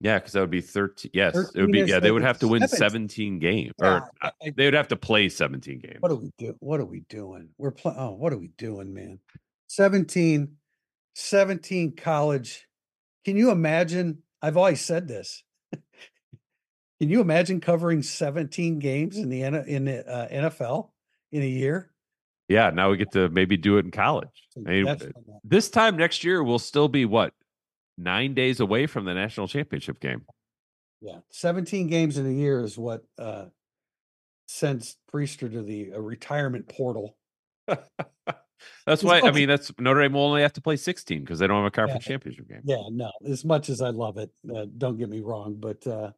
Yeah, because that would be 13. Yes, it would be. Yeah, they would have to win 17. 17 games, Yeah, or uh, I- they would have to play 17 games. What are we doing? What are we doing? We're playing. Oh, what are we doing, man? 17, 17 college. Can you imagine? I've always said this. Can you imagine covering 17 games in the in the uh, NFL in a year? Yeah, now we get to maybe do it in college. I mean, this time next year, we'll still be what nine days away from the national championship game. Yeah, 17 games in a year is what uh, sends Prister to the uh, retirement portal. That's why I mean that's Notre Dame will only have to play 16 because they don't have a conference championship game. Yeah, no, as much as I love it, uh, don't get me wrong, but uh,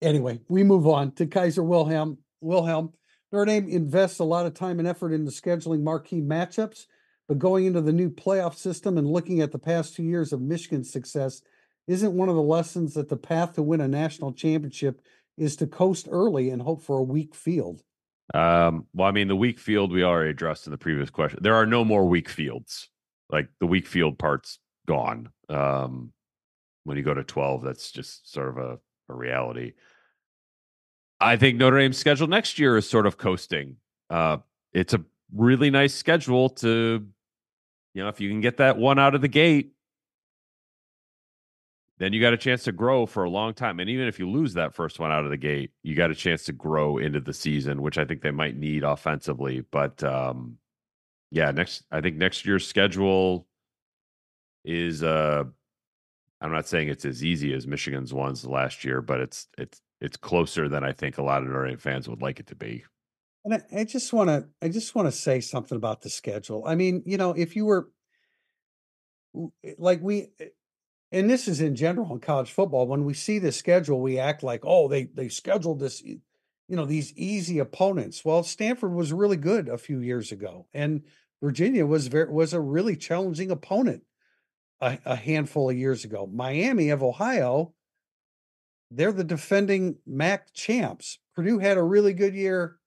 anyway, we move on to Kaiser Wilhelm. Wilhelm, Notre Dame invests a lot of time and effort into scheduling marquee matchups, but going into the new playoff system and looking at the past two years of Michigan's success, isn't one of the lessons that the path to win a national championship is to coast early and hope for a weak field? Um, well, I mean, the weak field we already addressed in the previous question. There are no more weak fields. Like the weak field part's gone. Um, when you go to 12, that's just sort of a, a reality. I think Notre Dame's schedule next year is sort of coasting. Uh, it's a really nice schedule to, you know, if you can get that one out of the gate, then you got a chance to grow for a long time. And even if you lose that first one out of the gate, you got a chance to grow into the season, which I think they might need offensively. But um, yeah, next I think next year's schedule is uh I'm not saying it's as easy as Michigan's ones last year, but it's it's it's closer than I think a lot of Notre Dame fans would like it to be. And I, just want to, I just want to say something about the schedule. I mean, you know, if you were eh, like we, eh, and this is in general in college football, when we see the schedule, we act like, oh, they they scheduled this, you know, these easy opponents. Well, Stanford was really good a few years ago, and Virginia was very was a really challenging opponent a, a handful of years ago. Miami of Ohio, they're the defending MAC champs. Purdue had a really good year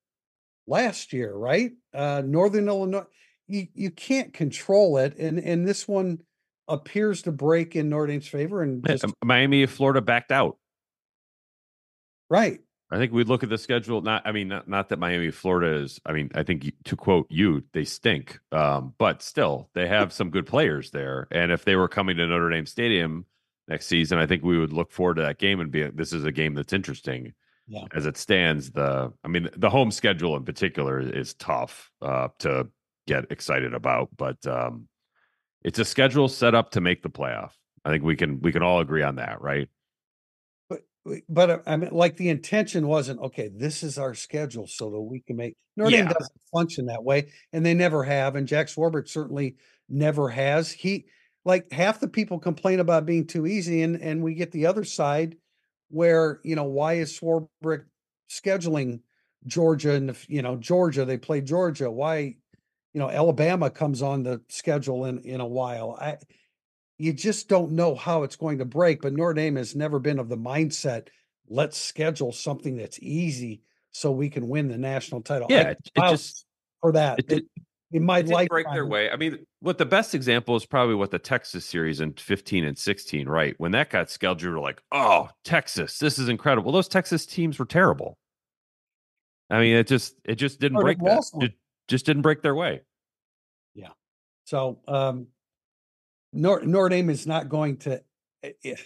last year, right? Uh, Northern Illinois, you, you can't control it. And, and this one appears to break in Notre Dame's favor. And just, Miami, Florida backed out. right. I think we'd look at the schedule. Not, I mean, not, not that Miami, Florida is. I mean, I think to quote you, they stink. Um, but still, they have some good players there. And if they were coming to Notre Dame Stadium, next season. I think we would look forward to that game and be this is a game that's interesting. Yeah. As it stands, the I mean the home schedule in particular is tough uh, to get excited about, but um, it's a schedule set up to make the playoff. I think we can we can all agree on that, right? But but uh, I mean, like the intention wasn't okay. This is our schedule, so that we can make Notre Dame doesn't function that way, and they never have. And Jack Swarbrick certainly never has. He like half the people complain about being too easy, and and we get the other side where you know why is Swarbrick scheduling Georgia and you know Georgia they play Georgia why you know Alabama comes on the schedule in in a while? I you just don't know how it's going to break but Notre Dame has never been of the mindset let's schedule something that's easy so we can win the national title. Yeah, it, it just for that. it did, in my it life break their way. I mean, what the best example is probably what the Texas series in 15 and 16, right? When that got scheduled, you were like, oh, Texas, this is incredible. Those Texas teams were terrible. I mean, it just it just didn't Or break that. It just didn't break their way. Yeah. So um Nor- Notre Dame is not going to it, it,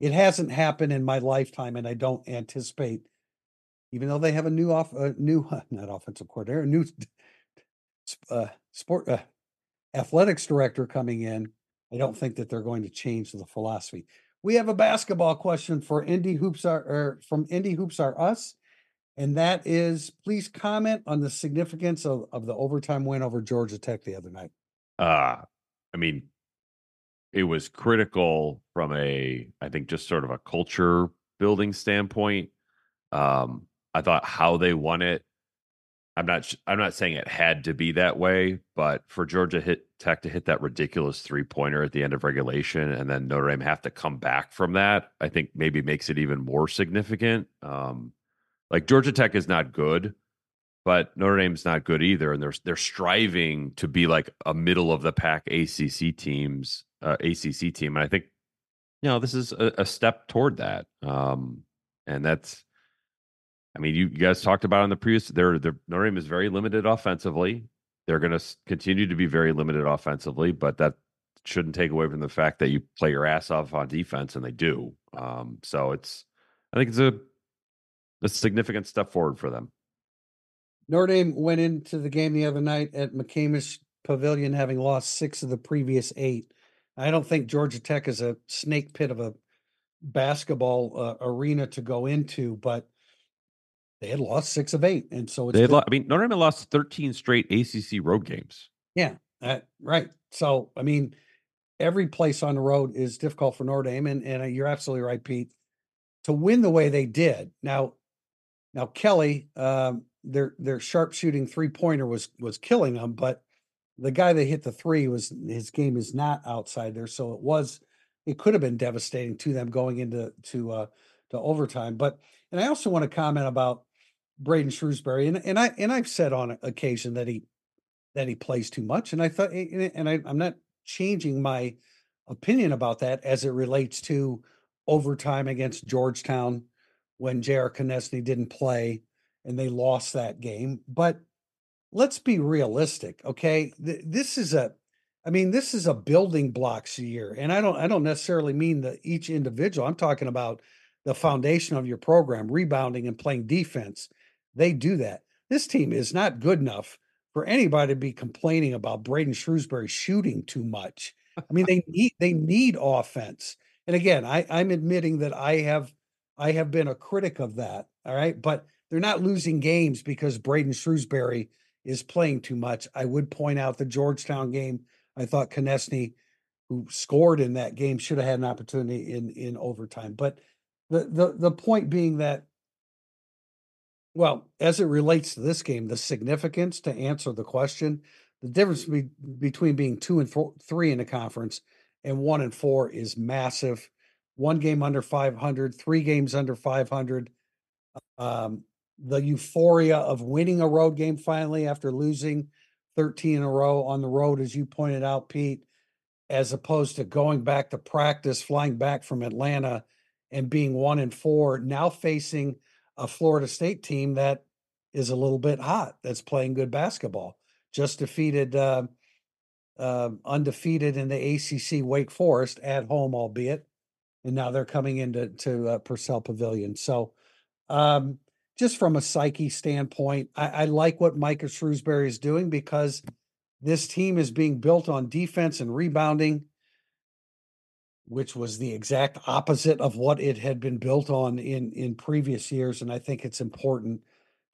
it hasn't happened in my lifetime and I don't anticipate even though they have a new off a new not offensive coordinator, a new uh sport uh, athletics director coming in, I don't think that they're going to change the philosophy. We have a basketball question for Indy Hoops are or from Indy Hoops are us. And that is please comment on the significance of, of the overtime win over Georgia Tech the other night. Uh, I mean, it was critical from a, I think, just sort of a culture building standpoint. Um, I thought how they won it. I'm not. I'm not saying it had to be that way, but for Georgia hit Tech to hit that ridiculous three pointer at the end of regulation, and then Notre Dame have to come back from that, I think maybe makes it even more significant. Um, like Georgia Tech is not good, but Notre Dame's not good either, and they're they're striving to be like a middle of the pack ACC teams, uh, ACC team, and I think you know this is a, a step toward that. Um, and that's, I mean, you, you guys talked about in the previous. Their their Notre Dame is very limited offensively. They're going to continue to be very limited offensively, but that shouldn't take away from the fact that you play your ass off on defense, and they do. Um, so it's, I think it's a, a significant step forward for them. Notre Dame went into the game the other night at McCamish Pavilion, having lost six of the previous eight. I don't think Georgia Tech is a snake pit of a basketball uh, arena to go into, but they had lost six of eight, and so it's They had been- lo- I mean, Notre Dame had lost 13 straight ACC road games. Uh, right. So, I mean, every place on the road is difficult for Notre Dame, and, and uh, you're absolutely right, Pete. To win the way they did, now, now Kelly, um, their their sharpshooting three pointer was was killing them, but the guy that hit the three was his game is not outside there, so it was it could have been devastating to them going into to uh to overtime. But and I also want to comment about Braeden Shrewsbury, and and I and I've said on occasion that he that he plays too much. And I thought, and I, I'm not changing my opinion about that as it relates to overtime against Georgetown when J.R. Konieczny didn't play and they lost that game. But let's be realistic, okay? This is a, I mean, this is a building blocks year, and I don't, I don't necessarily mean that each individual. I'm talking about the foundation of your program, rebounding and playing defense. They do that. This team is not good enough for anybody to be complaining about Braeden Shrewsbury shooting too much. I mean, they need they need offense. And again, I, I'm admitting that I have I have been a critic of that. All right. But they're not losing games because Braeden Shrewsbury is playing too much. I would point out the Georgetown game. I thought Konieczny, who scored in that game, should have had an opportunity in in overtime. But the the the point being that well, as it relates to this game, the significance to answer the question, the difference be, between being two and four, three in a conference and one and four is massive. One game under 500, three games under 500. Um, the euphoria of winning a road game finally after losing 13 in a row on the road, as you pointed out, Pete, as opposed to going back to practice, flying back from Atlanta and being one and four, now facing a Florida State team that is a little bit hot, that's playing good basketball. Just defeated, uh, uh, undefeated in the ACC Wake Forest at home, albeit, and now they're coming into to uh, Purcell Pavilion. So, um, just from a psyche standpoint, I, I like what Micah Shrewsbury is doing because this team is being built on defense and rebounding, which was the exact opposite of what it had been built on in in previous years. And I think it's important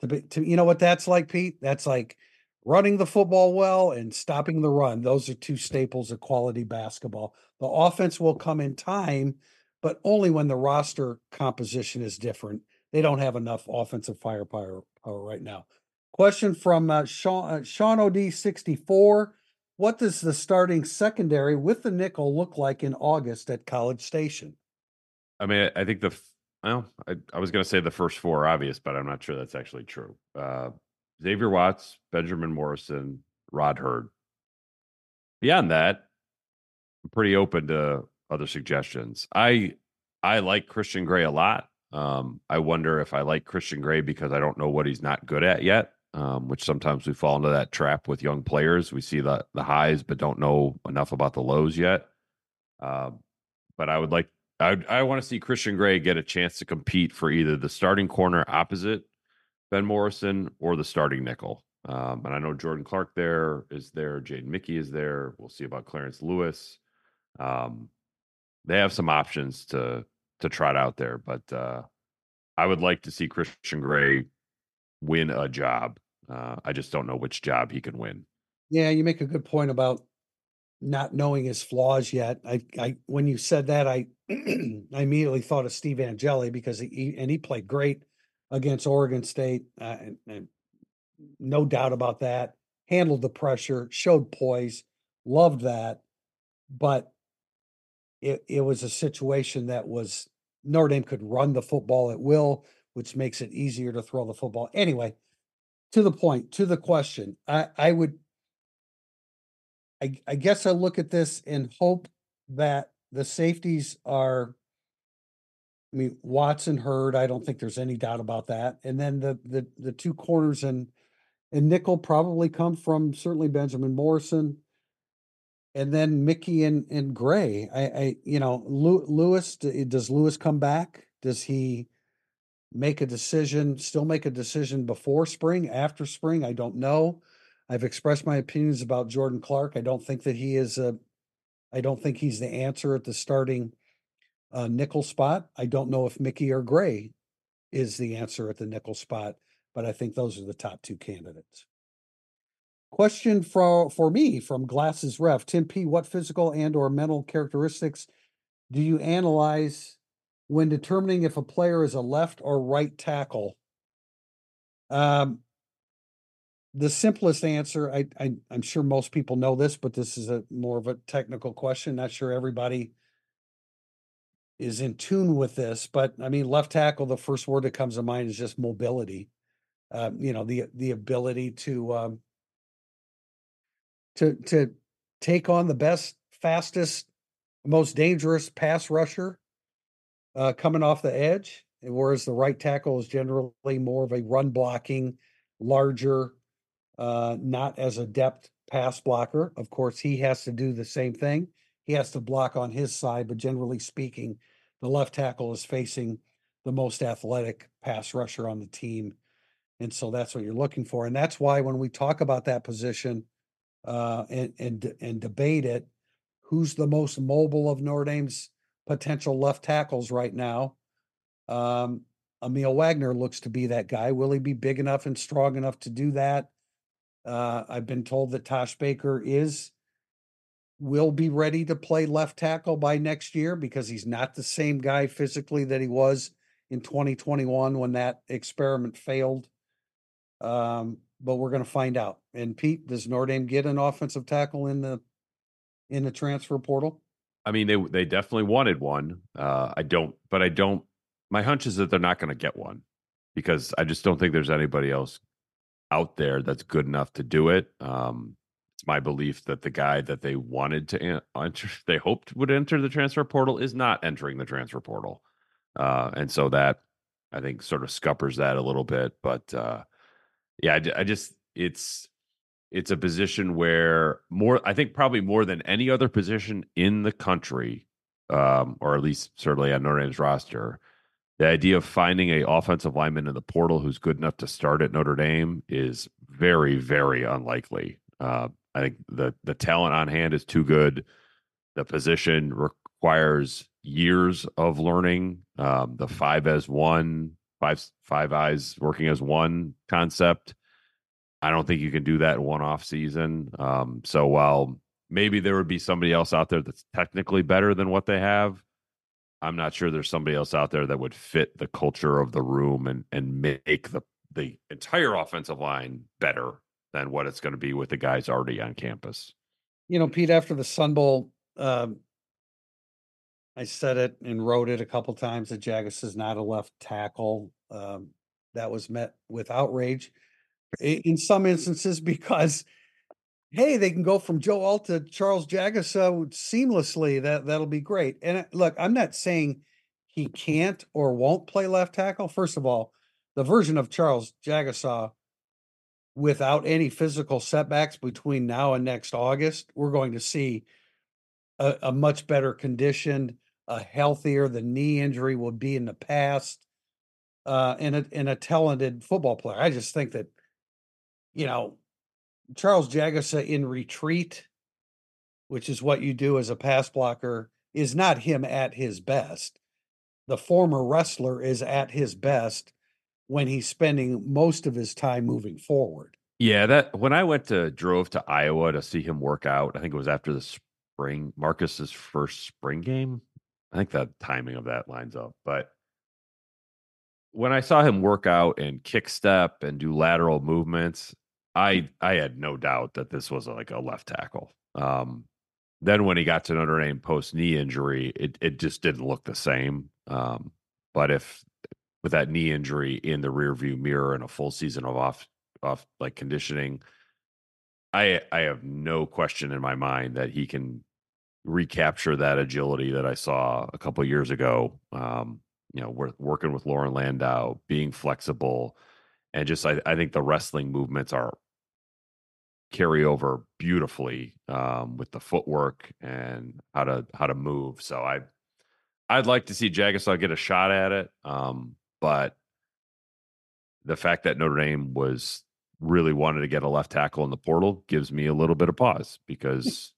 to be to you know what that's like, Pete. That's like running the football well and stopping the run. Those are two staples of quality basketball. The offense will come in time, but only when the roster composition is different. They don't have enough offensive firepower power right now. Question from uh, Sean, uh, Sean OD 64. What does the starting secondary with the nickel look like in August at College Station? I mean, I think the well, I, I was going to say the first four are obvious, but I'm not sure that's actually true. Uh, Xavier Watts, Benjamin Morrison, Rod Heard. Beyond that, I'm pretty open to other suggestions. I I like Christian Gray a lot. Um, I wonder if I like Christian Gray because I don't know what he's not good at yet. Um, which sometimes we fall into that trap with young players. We see the the highs, but don't know enough about the lows yet. Uh, but I would like I I want to see Christian Gray get a chance to compete for either the starting corner opposite Ben Morrison or the starting nickel. Um, and I know Jordan Clark there is there. Jaden Mickey is there. We'll see about Clarence Lewis. Um, they have some options to to trot out there, but uh, I would like to see Christian Gray win a job. Uh, I just don't know which job he can win. Yeah, you make a good point about not knowing his flaws yet. I, I when you said that, I I immediately thought of Steve Angeli because he and he played great against Oregon State, uh, and, and no doubt about that. Handled the pressure, showed poise, loved that, but it it was a situation that was Notre Dame could run the football at will, which makes it easier to throw the football. Anyway, to the point, to the question, I I would I, I guess I look at this and hope that the safeties are I mean, Watson Heard, I don't think there's any doubt about that. And then the the the two corners and and nickel probably come from certainly Benjamin Morrison, and then Mickey and and Gray. I, I you know Lewis does Lewis come back? Does he make a decision? Still make a decision before spring? After spring? I don't know. I've expressed my opinions about Jordan Clark. I don't think that he is a. I don't think he's the answer at the starting uh, nickel spot. I don't know if Mickey or Gray is the answer at the nickel spot, but I think those are the top two candidates. Question for for me from Glasses Ref, Tim P. What physical and or mental characteristics do you analyze when determining if a player is a left or right tackle? Um, the simplest answer, I, I I'm sure most people know this, but this is a more of a technical question. Not sure everybody is in tune with this, but I mean, left tackle, the first word that comes to mind is just mobility. Uh, you know, the the ability to um, to to take on the best, fastest, most dangerous pass rusher uh, coming off the edge, whereas the right tackle is generally more of a run blocking, larger, uh, not as adept pass blocker. Of course, he has to do the same thing he has to block on his side, but generally speaking, the left tackle is facing the most athletic pass rusher on the team. And so that's what you're looking for. And that's why when we talk about that position uh, and, and, and debate it, who's the most mobile of Notre Dame's potential left tackles right now? Um, Aamil Wagner looks to be that guy. Will he be big enough and strong enough to do that? Uh, I've been told that Tosh Baker is will be ready to play left tackle by next year because he's not the same guy physically that he was in 2021 when that experiment failed. Um, but we're going to find out. And Pete, does Notre Dame get an offensive tackle in the in the transfer portal? I mean, they they definitely wanted one. Uh, I don't, but I don't. My hunch is that they're not going to get one because I just don't think there's anybody else out there that's good enough to do it. Um, my belief that the guy that they wanted to enter, they hoped would enter the transfer portal is not entering the transfer portal. Uh, and so that I think sort of scuppers that a little bit. But uh, yeah, I, I just, it's, it's a position where more, I think probably more than any other position in the country, um, or at least certainly on Notre Dame's roster. The idea of finding a offensive lineman in the portal who's good enough to start at Notre Dame is very, very unlikely. Uh, I think the the talent on hand is too good. The position requires years of learning. Um, the five as one, five five eyes working as one concept. I don't think you can do that in one off season. Um, so while maybe there would be somebody else out there that's technically better than what they have, I'm not sure there's somebody else out there that would fit the culture of the room and and make the the entire offensive line better than what it's going to be with the guys already on campus. You know, Pete, after the Sun Bowl, um, I said it and wrote it a couple times that Jagusah is not a left tackle. Um, that was met with outrage in some instances because hey, they can go from Joe Alt to Charles Jagusah uh, seamlessly. That that'll be great. And uh, look, I'm not saying he can't or won't play left tackle. First of all, the version of Charles Jagusah without any physical setbacks between now and next August, we're going to see a, a much better conditioned, a healthier. The knee injury will be in the past, uh, and a and a talented football player. I just think that, you know, Charles Jagusah in retreat, which is what you do as a pass blocker, is not him at his best. The former wrestler is at his best when he's spending most of his time moving forward. Yeah, that when I went to drove to Iowa to see him work out, I think it was after the spring Marcus's first spring game. I think the timing of that lines up, but when I saw him work out and kick step and do lateral movements, I I had no doubt that this was like a left tackle. Um, then when he got to Notre Dame post knee injury, it it just didn't look the same. Um, but if with that knee injury in the rearview mirror and a full season of off off like conditioning, I I have no question in my mind that he can recapture that agility that I saw a couple years ago. Um, you know, we're working with Loren Landow, being flexible, and just I, I think the wrestling movements are carry over beautifully um, with the footwork and how to how to move. So I I'd like to see Jagusah get a shot at it. Um, but the fact that Notre Dame was really wanted to get a left tackle in the portal gives me a little bit of pause because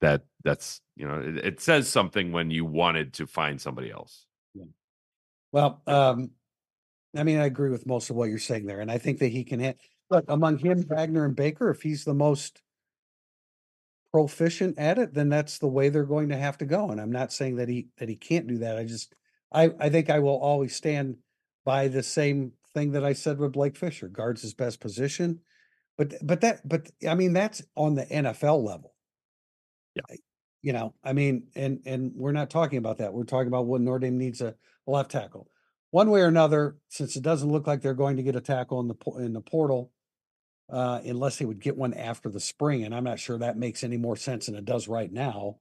that that's you know it, it, says something when you wanted to find somebody else. Yeah. Well, um, I mean, I agree with most of what you're saying there, and I think that he can hit. Look, among him, Wagner, and Baker, if he's the most proficient at it, then that's the way they're going to have to go. And I'm not saying that he that he can't do that. I just I, I think I will always stand by the same thing that I said with Blake Fisher. Guards his best position. But but that but I mean that's on the NFL level. Yeah. You know, I mean, and and we're not talking about that. We're talking about what Notre Dame needs a, a left tackle. One way or another, since it doesn't look like they're going to get a tackle in the in the portal, uh, unless they would get one after the spring, and I'm not sure that makes any more sense than it does right now.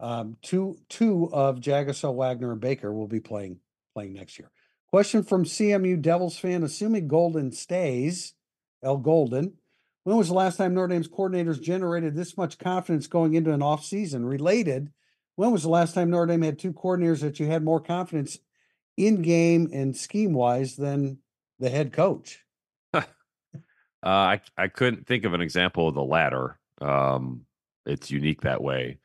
Um, two two of Jagusah, Wagner, and Baker will be playing playing next year. Question from CMU Devils fan: Assuming Golden stays, Al Golden, when was the last time Notre Dame's coordinators generated this much confidence going into an off season? Related, when was the last time Notre Dame had two coordinators that you had more confidence in game and scheme wise than the head coach? Uh, I I couldn't think of an example of the latter. Um, it's unique that way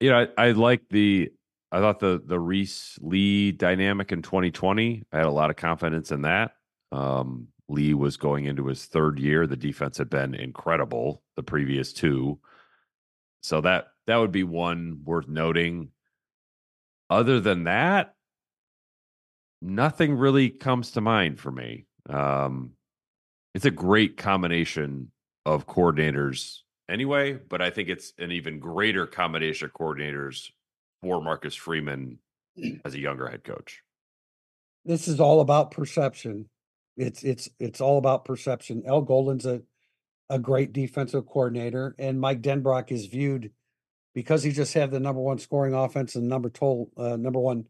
you know, I, I like the I thought the the Rees Lee dynamic in 2020. I had a lot of confidence in that. Um, Lee was going into his third year. The defense had been incredible the previous two, so that that would be one worth noting. Other than that, nothing really comes to mind for me. Um, it's a great combination of coordinators anyway, but I think it's an even greater combination of coordinators for Marcus Freeman as a younger head coach. This is all about perception. It's it's it's all about perception. Al Golden's a a great defensive coordinator, and Mike Denbrock is viewed because he just had the number one scoring offense and number total uh, number one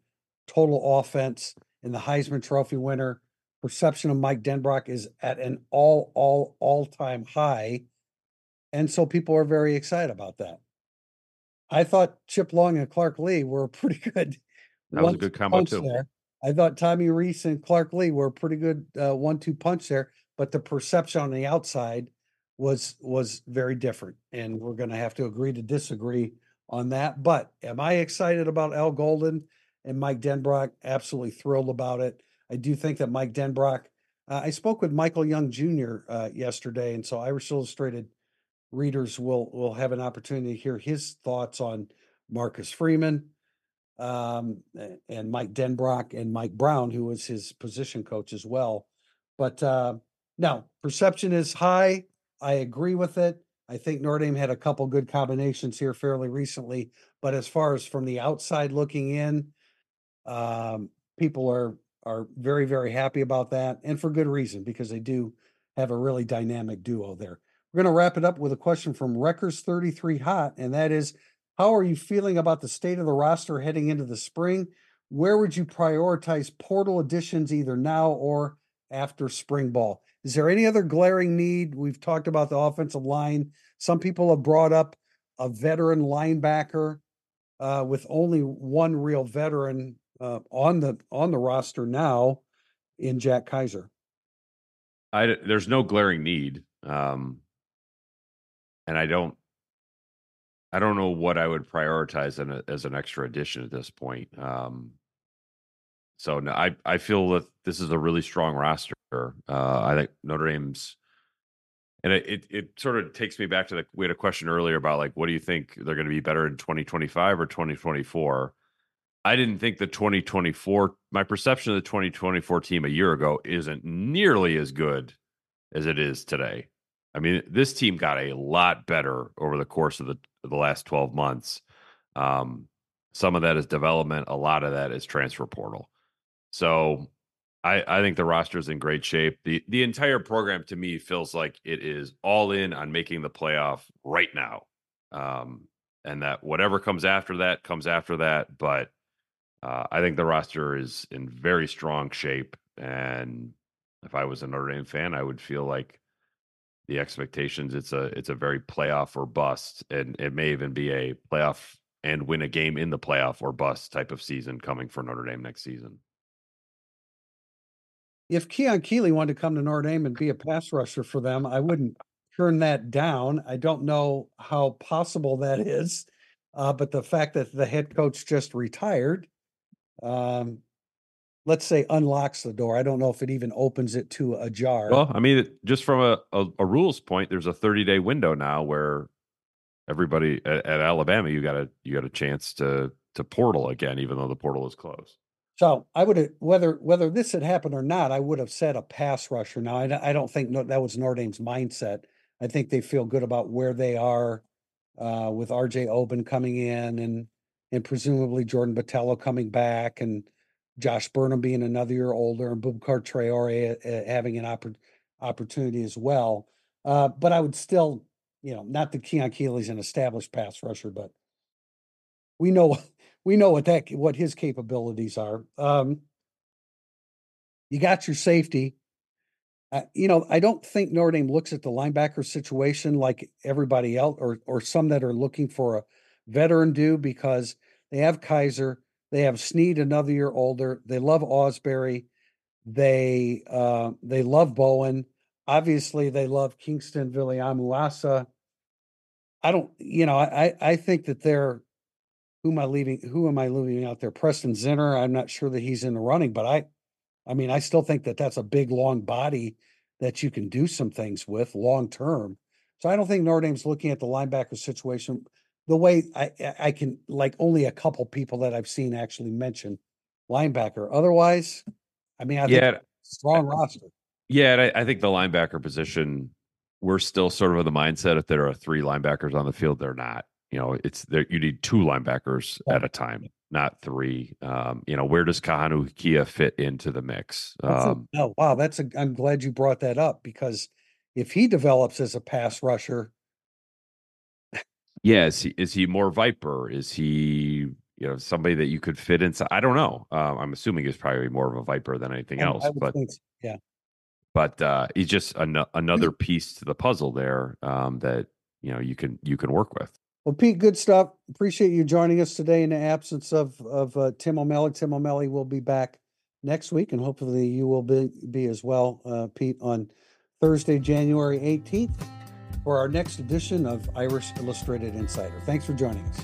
total offense in the Heisman Trophy winner. Perception of Mike Denbrock is at an all all all time high and so people are very excited about that. I thought Chip Long and Clark Lee were pretty good. That was a good combo too. There. I thought Tommy Rees and Clark Lee were a pretty good uh, one-two punch there, but the perception on the outside was was very different, and we're going to have to agree to disagree on that. But am I excited about Al Golden and Mike Denbrock? Absolutely thrilled about it. I do think that Mike Denbrock. Uh, I spoke with Michael Young Jr. Uh, yesterday, and so Irish Illustrated readers will will have an opportunity to hear his thoughts on Marcus Freeman um, and Mike Denbrock and Mike Brown, who was his position coach as well. But uh, perception is high. I agree with it. I think Notre Dame had a couple good combinations here fairly recently, but as far as from the outside looking in, um, people are are very very happy about that, and for good reason because they do have a really dynamic duo there. We're going to wrap it up with a question from Wreckers 33 Hot, and that is How are you feeling about the state of the roster heading into the spring? Where would you prioritize portal additions either now or after spring ball? Is there any other glaring need? We've talked about the offensive line. Some people have brought up a veteran linebacker uh, with only one real veteran uh, on the on the roster now in Jack Kiser. I there's no glaring need. Um, and I don't I don't know what I would prioritize a, as an extra addition at this point. Um, so no, I I feel that this is a really strong roster. Uh, I think Notre Dame's, and it, it, it sort of takes me back to the we had a question earlier about like what do you think they're going to be better in 2025 or 2024. I didn't think the 2024 my perception of the 2024 team a year ago isn't nearly as good as it is today. I mean, this team got a lot better over the course of the the last 12 months. Um, some of that is development, a lot of that is transfer portal. So I, I think the roster is in great shape. The the entire program to me feels like it is all in on making the playoff right now. Um, and that whatever comes after that comes after that. But uh, I think the roster is in very strong shape. And if I was a Notre Dame fan, I would feel like the expectations. It's a it's a very playoff or bust, and it may even be a playoff and win a game in the playoff or bust type of season coming for Notre Dame next season. If Keon Keeley wanted to come to Notre Dame and be a pass rusher for them, I wouldn't turn that down. I don't know how possible that is, uh, but the fact that the head coach just retired, um, let's say unlocks the door. I don't know if it even opens it to a jar. Well, I mean, just from a, a, a rules point, there's a 30 day window now where everybody at, at, Alabama, you got a you got a chance to to portal again, even though the portal is closed. So I would have whether whether this had happened or not, I would have said a pass rusher. Now I, I don't think no, that was Notre Dame's mindset. I think they feel good about where they are uh, with R.J. Oben coming in and and presumably Jordan Botelho coming back and Josh Burnham being another year older and Boubacar Traore uh, having an oppor- opportunity as well. Uh, but I would still, you know, not that Keon Keeley's an established pass rusher, but we know we know what that what his capabilities are. Um, you got your safety. Uh, you know, I don't think Notre Dame looks at the linebacker situation like everybody else, or or some that are looking for a veteran do because they have Kiser, they have Sneed another year older. They love Ausberry. They uh, they love Bowen. Obviously, they love Kingston Viliamu-Asa. I don't, you know, I I think that they're who am I leaving? Who am I leaving out there? Preston Zinter. I'm not sure that he's in the running, but I, I mean, I still think that that's a big, long body that you can do some things with long term. So I don't think Notre Dame's looking at the linebacker situation the way I I can like only a couple people that I've seen actually mention linebacker. Otherwise, I mean, I yeah, think strong roster. Yeah, and I, I, think the linebacker position, we're still sort of in the mindset if there are three linebackers on the field, they're not. You know, it's there. You need two linebackers yeah. at a time, not three. Um, you know, where does Kahanu Kia fit into the mix? Um, a, oh, wow, that's a. I'm glad you brought that up because if he develops as a pass rusher, yeah, is he, is he more Viper? Is he you know somebody that you could fit inside? I don't know. Um, I'm assuming he's probably more of a Viper than anything else. But yeah, but uh, he's just an- another piece to the puzzle there um, that you know you can you can work with. Well, Pete, good stuff. Appreciate you joining us today in the absence of of uh, Tim O'Malley. Tim O'Malley will be back next week, and hopefully you will be be as well, uh, Pete, on Thursday, January 18th for our next edition of Irish Illustrated Insider. Thanks for joining us.